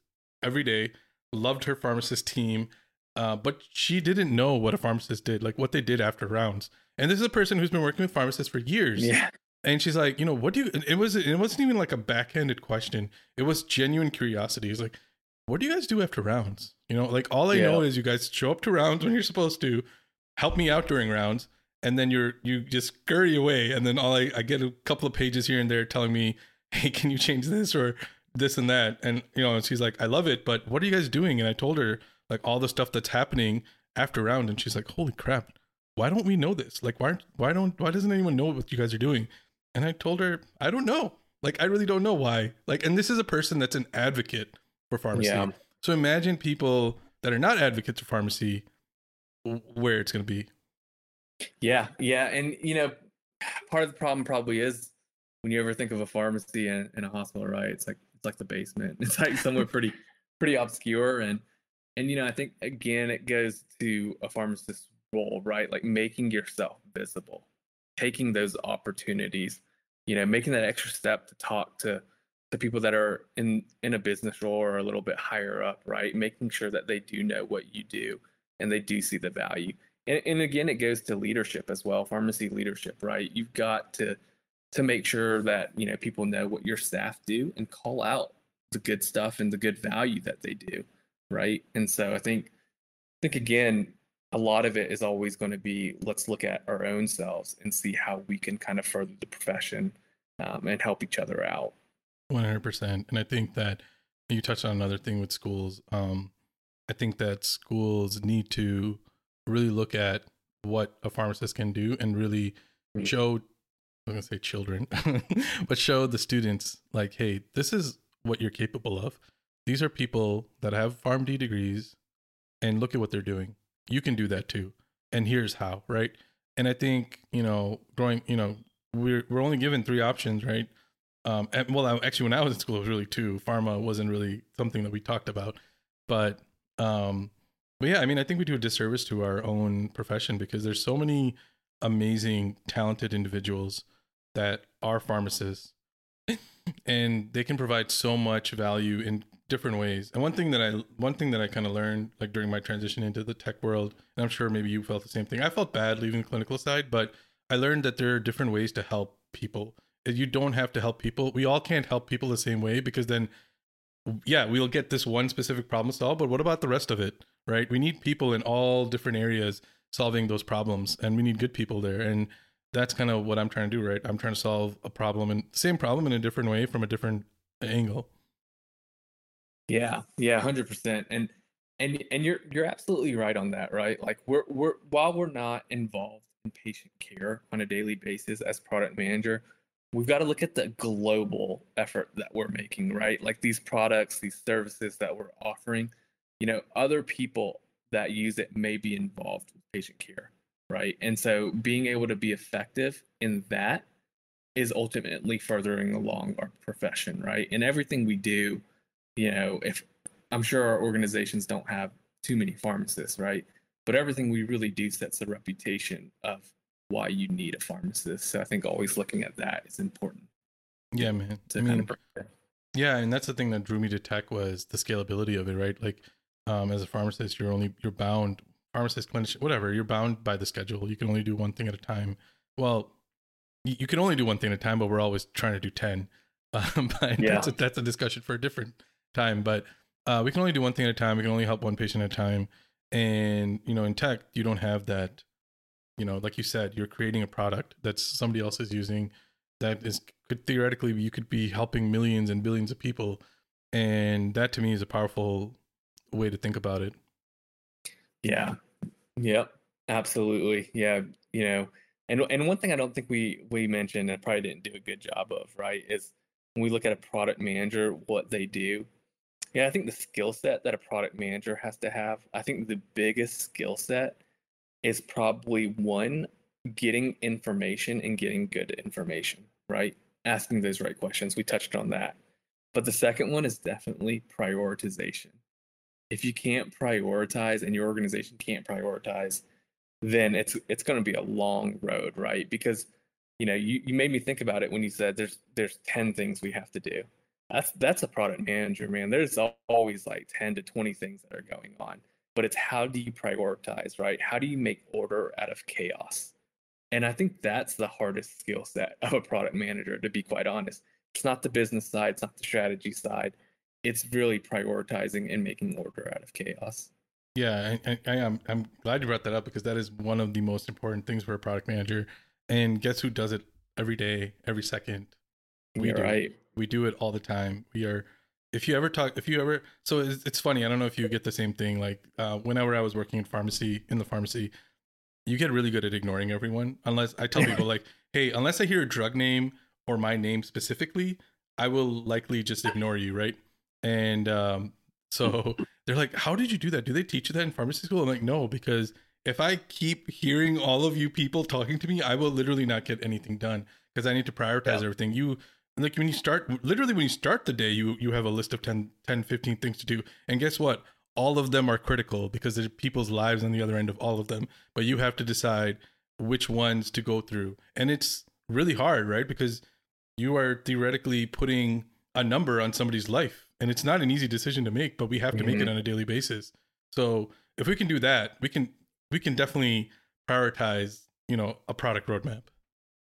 every day. Loved her pharmacist team, uh, but she didn't know what a pharmacist did, like what they did after rounds. And this is a person who's been working with pharmacists for years. Yeah. And she's like, you know, what do you? It was. It wasn't even like a backhanded question. It was genuine curiosity. It's like, what do you guys do after rounds? You know, like all I yeah. know is you guys show up to rounds when you're supposed to, help me out during rounds, and then you're you just scurry away, and then all I, I get a couple of pages here and there telling me, hey, can you change this or this and that, and you know, and she's like, I love it, but what are you guys doing? And I told her like all the stuff that's happening after round, and she's like, holy crap, why don't we know this? Like, why why don't why doesn't anyone know what you guys are doing? And I told her, I don't know. Like, I really don't know why. Like, and this is a person that's an advocate for pharmacy. Yeah. So imagine people that are not advocates for pharmacy, where it's going to be. Yeah, yeah, and you know, part of the problem probably is when you ever think of a pharmacy and, in a hospital, right? It's like it's like the basement. It's like somewhere pretty pretty obscure, and and you know, I think again, it goes to a pharmacist's role, right? Like making yourself visible, taking those opportunities, you know, making that extra step to talk to the people that are in in a business role or a little bit higher up, right? Making sure that they do know what you do and they do see the value. And, and again, it goes to leadership as well, pharmacy leadership, right? You've got to to make sure that you know people know what your staff do and call out the good stuff and the good value that they do, right? And so I think I think again, a lot of it is always going to be let's look at our own selves and see how we can kind of further the profession um, and help each other out. One hundred percent, and I think that you touched on another thing with schools. Um, I think that schools need to really look at what a pharmacist can do and really show. I'm gonna say children, but show the students like, hey, this is what you're capable of. These are people that have PharmD degrees, and look at what they're doing. You can do that too, and here's how, right? And I think you know, growing, you know, we're we're only given three options, right? Um, and, well, actually, when I was in school, it was really two. Pharma wasn't really something that we talked about, but um, but yeah, I mean, I think we do a disservice to our own profession because there's so many amazing, talented individuals that are pharmacists, and they can provide so much value in different ways. And one thing that I one thing that I kind of learned like during my transition into the tech world, and I'm sure maybe you felt the same thing. I felt bad leaving the clinical side, but I learned that there are different ways to help people you don't have to help people. We all can't help people the same way because then, yeah, we'll get this one specific problem solved. But what about the rest of it, right? We need people in all different areas solving those problems, and we need good people there. And that's kind of what I'm trying to do, right? I'm trying to solve a problem and same problem in a different way from a different angle. Yeah, yeah, hundred percent. And and and you're you're absolutely right on that, right? Like we're we're while we're not involved in patient care on a daily basis as product manager, we've got to look at the global effort that we're making, right? Like these products, these services that we're offering, you know, other people that use it may be involved with patient care, right? And so being able to be effective in that is ultimately furthering along our profession, right? And everything we do, you know, if I'm sure our organizations don't have too many pharmacists, right? But everything we really do sets the reputation of why you need a pharmacist. So I think always looking at that is important. Yeah, man. I mean, yeah, and that's the thing that drew me to tech was the scalability of it, right? Like, um, as a pharmacist, you're only you're bound, pharmacist, clinician, whatever, you're bound by the schedule. You can only do one thing at a time. Well, you can only do one thing at a time, but we're always trying to do ten. Um, but Yeah. that's a, that's a discussion for a different time. But uh, we can only do one thing at a time. We can only help one patient at a time. And you know, in tech, you don't have that. You know, like you said, you're creating a product that somebody else is using. That is could theoretically you could be helping millions and billions of people, and that to me is a powerful way to think about it. Yeah. Yep. Absolutely. Yeah. You know, and and one thing I don't think we we mentioned and probably didn't do a good job of, right, is when we look at a product manager, what they do. Yeah, I think the skill set that a product manager has to have, I think the biggest skill set is probably one, getting information and getting good information, right? Asking those right questions. We touched on that. But the second one is definitely prioritization if you can't prioritize and your organization can't prioritize then it's it's going to be a long road right? Because you know you, you made me think about it when you said there's there's 10 things we have to do. That's that's a product manager man. There's always like 10 to 20 things that are going on but it's how do you prioritize right? How do you make order out of chaos? And i think that's the hardest skill set of a product manager to be quite honest. It's not the business side it's not the strategy side it's really prioritizing and making order out of chaos. Yeah, I, I, I am. I'm glad you brought that up because that is one of the most important things for a product manager. And guess who does it every day, every second? We You're do. right. We do it all the time. We are. If you ever talk, if you ever, so it's, it's funny. I don't know if you get the same thing. Like uh, whenever I was working in pharmacy, in the pharmacy, you get really good at ignoring everyone. Unless I tell people like, hey, unless I hear a drug name or my name specifically, I will likely just ignore you, right? And um, so they're like, How did you do that? Do they teach you that in pharmacy school? I'm like, No, because if I keep hearing all of you people talking to me, I will literally not get anything done because I need to prioritize Yeah. everything. You like when you start literally when you start the day, you you have a list of 10, 10, 15 things to do. And guess what? All of them are critical because there's people's lives on the other end of all of them. But you have to decide which ones to go through. And it's really hard, right? Because you are theoretically putting a number on somebody's life and it's not an easy decision to make but we have to make it Mhm. on a daily basis so if we can do that we can we can definitely prioritize you know a product roadmap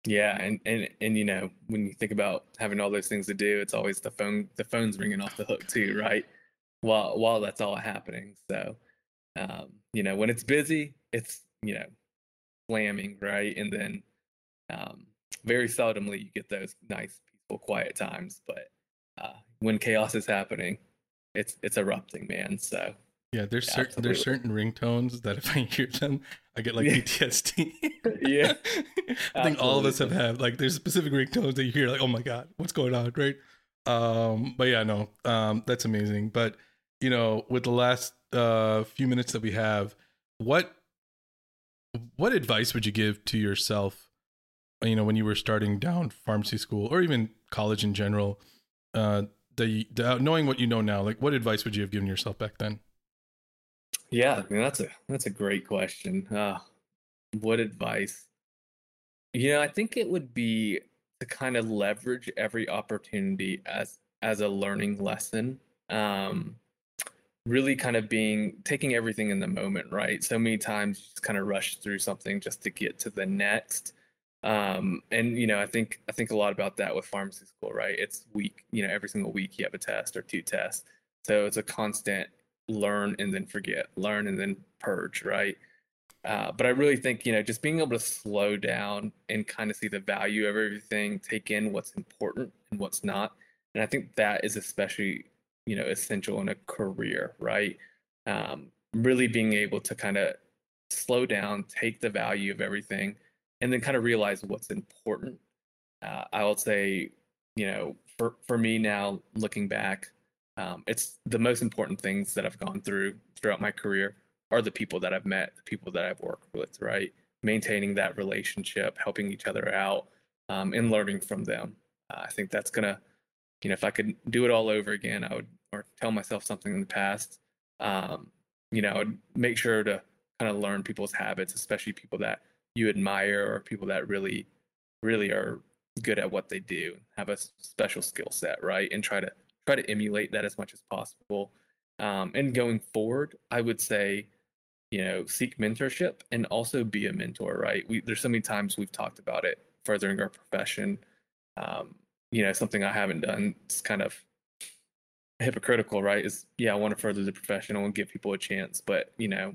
Yeah, and and and you know when you think about having all those things to do, it's always the phone the phone's ringing off the hook too, right? While while that's all happening, so um, you know when it's busy, it's you know slamming, right? And then um, very seldomly you get those nice peaceful quiet times, but uh, when chaos is happening, it's it's erupting, man. So. Yeah there's Yeah, certain there's certain ringtones that if i hear them i get like Yeah. ptsd Yeah, i think all of us have had like there's specific ringtones that you hear like oh my god what's going on? Right? Um but yeah no um that's amazing. But you know with the last uh few minutes that we have what what advice would you give to yourself you know when you were starting down pharmacy school or even college in general uh the, the knowing what you know now like what advice would you have given yourself back then Yeah, I mean that's a that's a great question. Uh, what advice? You know, I think it would be to kind of leverage every opportunity as as a learning lesson. Um, really kind of being taking everything in the moment, right? So many times you just kind of rush through something just to get to the next. Um, and you know, I think I think a lot about that with pharmacy school, right? It's week, you know, every single week you have a test or two tests. So it's a constant learn and then forget, learn and then purge, right? Uh, but I really think, you know, just being able to slow down and kind of see the value of everything, take in what's important and what's not. And I think that is especially, you know, essential in a career, right? Um, really being able to kind of slow down, take the value of everything, and then kind of realize what's important. Uh, I would say, you know, for, for me now, looking back, um, it's the most important things that I've gone through throughout my career are the people that I've met, the people that I've worked with, right? Maintaining that relationship, helping each other out, um, and learning from them. Uh, I think that's gonna, you know, if I could do it all over again, I would, or tell myself something in the past, um, you know, make sure to kind of learn people's habits, especially people that you admire or people that really, really are good at what they do, have a special skill set, right? And try to try to emulate that as much as possible. Um, and going forward, I would say, you know, seek mentorship and also be a mentor, right? We there's so many times we've talked about it furthering our profession. Um, you know, something I haven't done. It's kind of hypocritical, right? Is yeah, I want to further the profession, I want to give people a chance, but you know,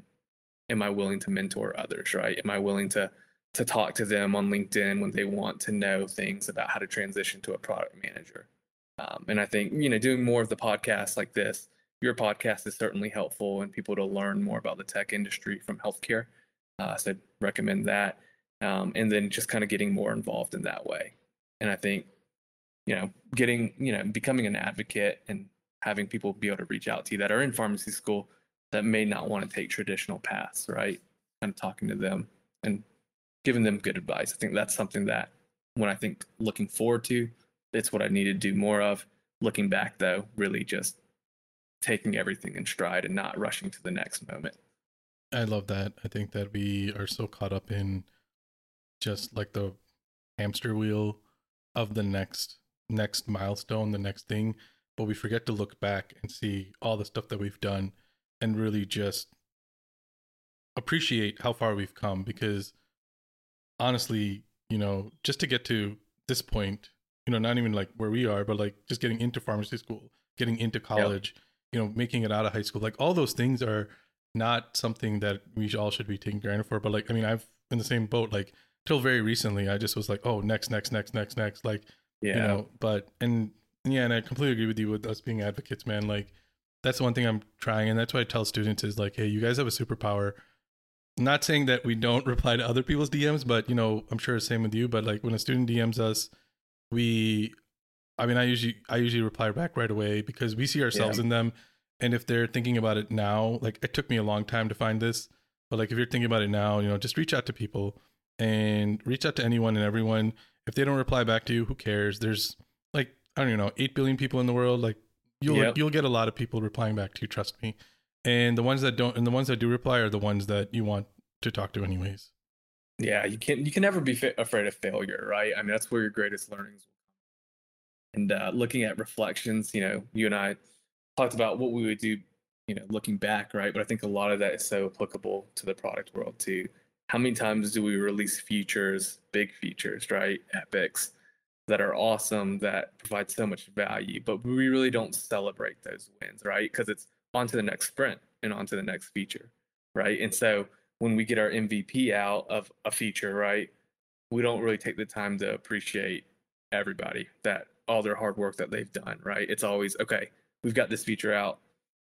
am I willing to mentor others, right? Am I willing to to talk to them on LinkedIn when they want to know things about how to transition to a product manager? Um, and I think you know, doing more of the podcasts like this, your podcast is certainly helpful and people to learn more about the tech industry from healthcare. Uh, so I'd recommend that. Um, and then just kind of getting more involved in that way. And I think, you know, getting, you know, becoming an advocate and having people be able to reach out to you that are in pharmacy school that may not want to take traditional paths, right? Kind of talking to them and giving them good advice. I think that's something that when I think looking forward to, it's what I need to do more of. Looking back though, really just taking everything in stride and not rushing to the next moment. I love that. I think that we are so caught up in just like the hamster wheel of the next next milestone, the next thing, but we forget to look back and see all the stuff that we've done and really just appreciate how far we've come because honestly, you know, just to get to this point, you know, not even like where we are, but like just getting into pharmacy school, getting into college, yep. you know, making it out of high school, like all those things are not something that we all should be taking granted for. But like, I mean, I've in the same boat. Like till very recently, I just was like, oh, next, next, next, next, next. Like, yeah. you know, but and yeah, and I completely agree with you with us being advocates, man. Like that's the one thing I'm trying, and that's what I tell students is like, hey, you guys have a superpower. not saying that we don't reply to other people's DMs, but you know, I'm sure the same with you. But like when a student DMs us, we, I mean, I usually I usually reply back right away because we see ourselves yeah. in them, and if they're thinking about it now, like it took me a long time to find this, but like if you're thinking about it now, you know, just reach out to people and reach out to anyone and everyone. If they don't reply back to you, who cares? There's like I don't even know, eight billion people in the world. Like you'll yep. you'll get a lot of people replying back to you. Trust me. And the ones that don't, and the ones that do reply are the ones that you want to talk to anyways. Yeah, you can you can never be fa- afraid of failure, right? I mean, that's where your greatest learnings will come. And uh, looking at reflections, you know, you and I talked about what we would do, you know, looking back, right? But I think a lot of that is so applicable to the product world too how many times do we release features, big features, right? Epics that are awesome that provide so much value, but we really don't celebrate those wins, right? Because it's on to the next sprint and on to the next feature, right? And so when we get our MVP out of a feature, right, we don't really take the time to appreciate everybody that all their hard work that they've done, right? It's always okay, we've got this feature out.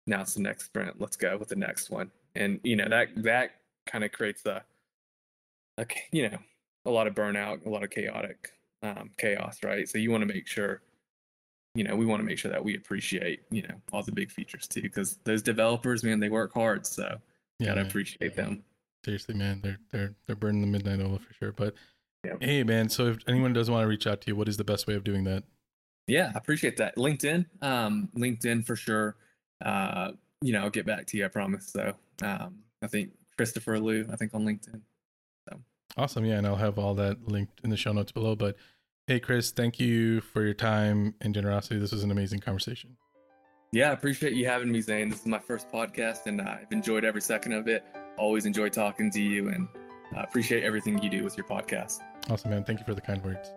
Now it's the next sprint. Let's go with the next one. And you know, that that kind of creates the like you know a lot of burnout, a lot of chaotic um, chaos, right? So you want to make sure, you know, we want to make sure that we appreciate, you know, all the big features too, because those developers, man, they work hard, so yeah, gotta man. appreciate them. Seriously, man, they're they're they're burning the midnight oil for sure. But yeah. hey, man, so if anyone does want to reach out to you, what is the best way of doing that? Yeah, I appreciate that. LinkedIn, um, LinkedIn for sure. Uh, you know, I'll get back to you, I promise. So, um, I think Christopher Lieu, I think on LinkedIn. Awesome. Yeah. And I'll have all that linked in the show notes below. But hey, Chris, thank you for your time and generosity. This was an amazing conversation. Yeah, I appreciate you having me, Zain. This is my first podcast, and I've enjoyed every second of it. Always enjoy talking to you, and I appreciate everything you do with your podcast. Awesome, man. Thank you for the kind words.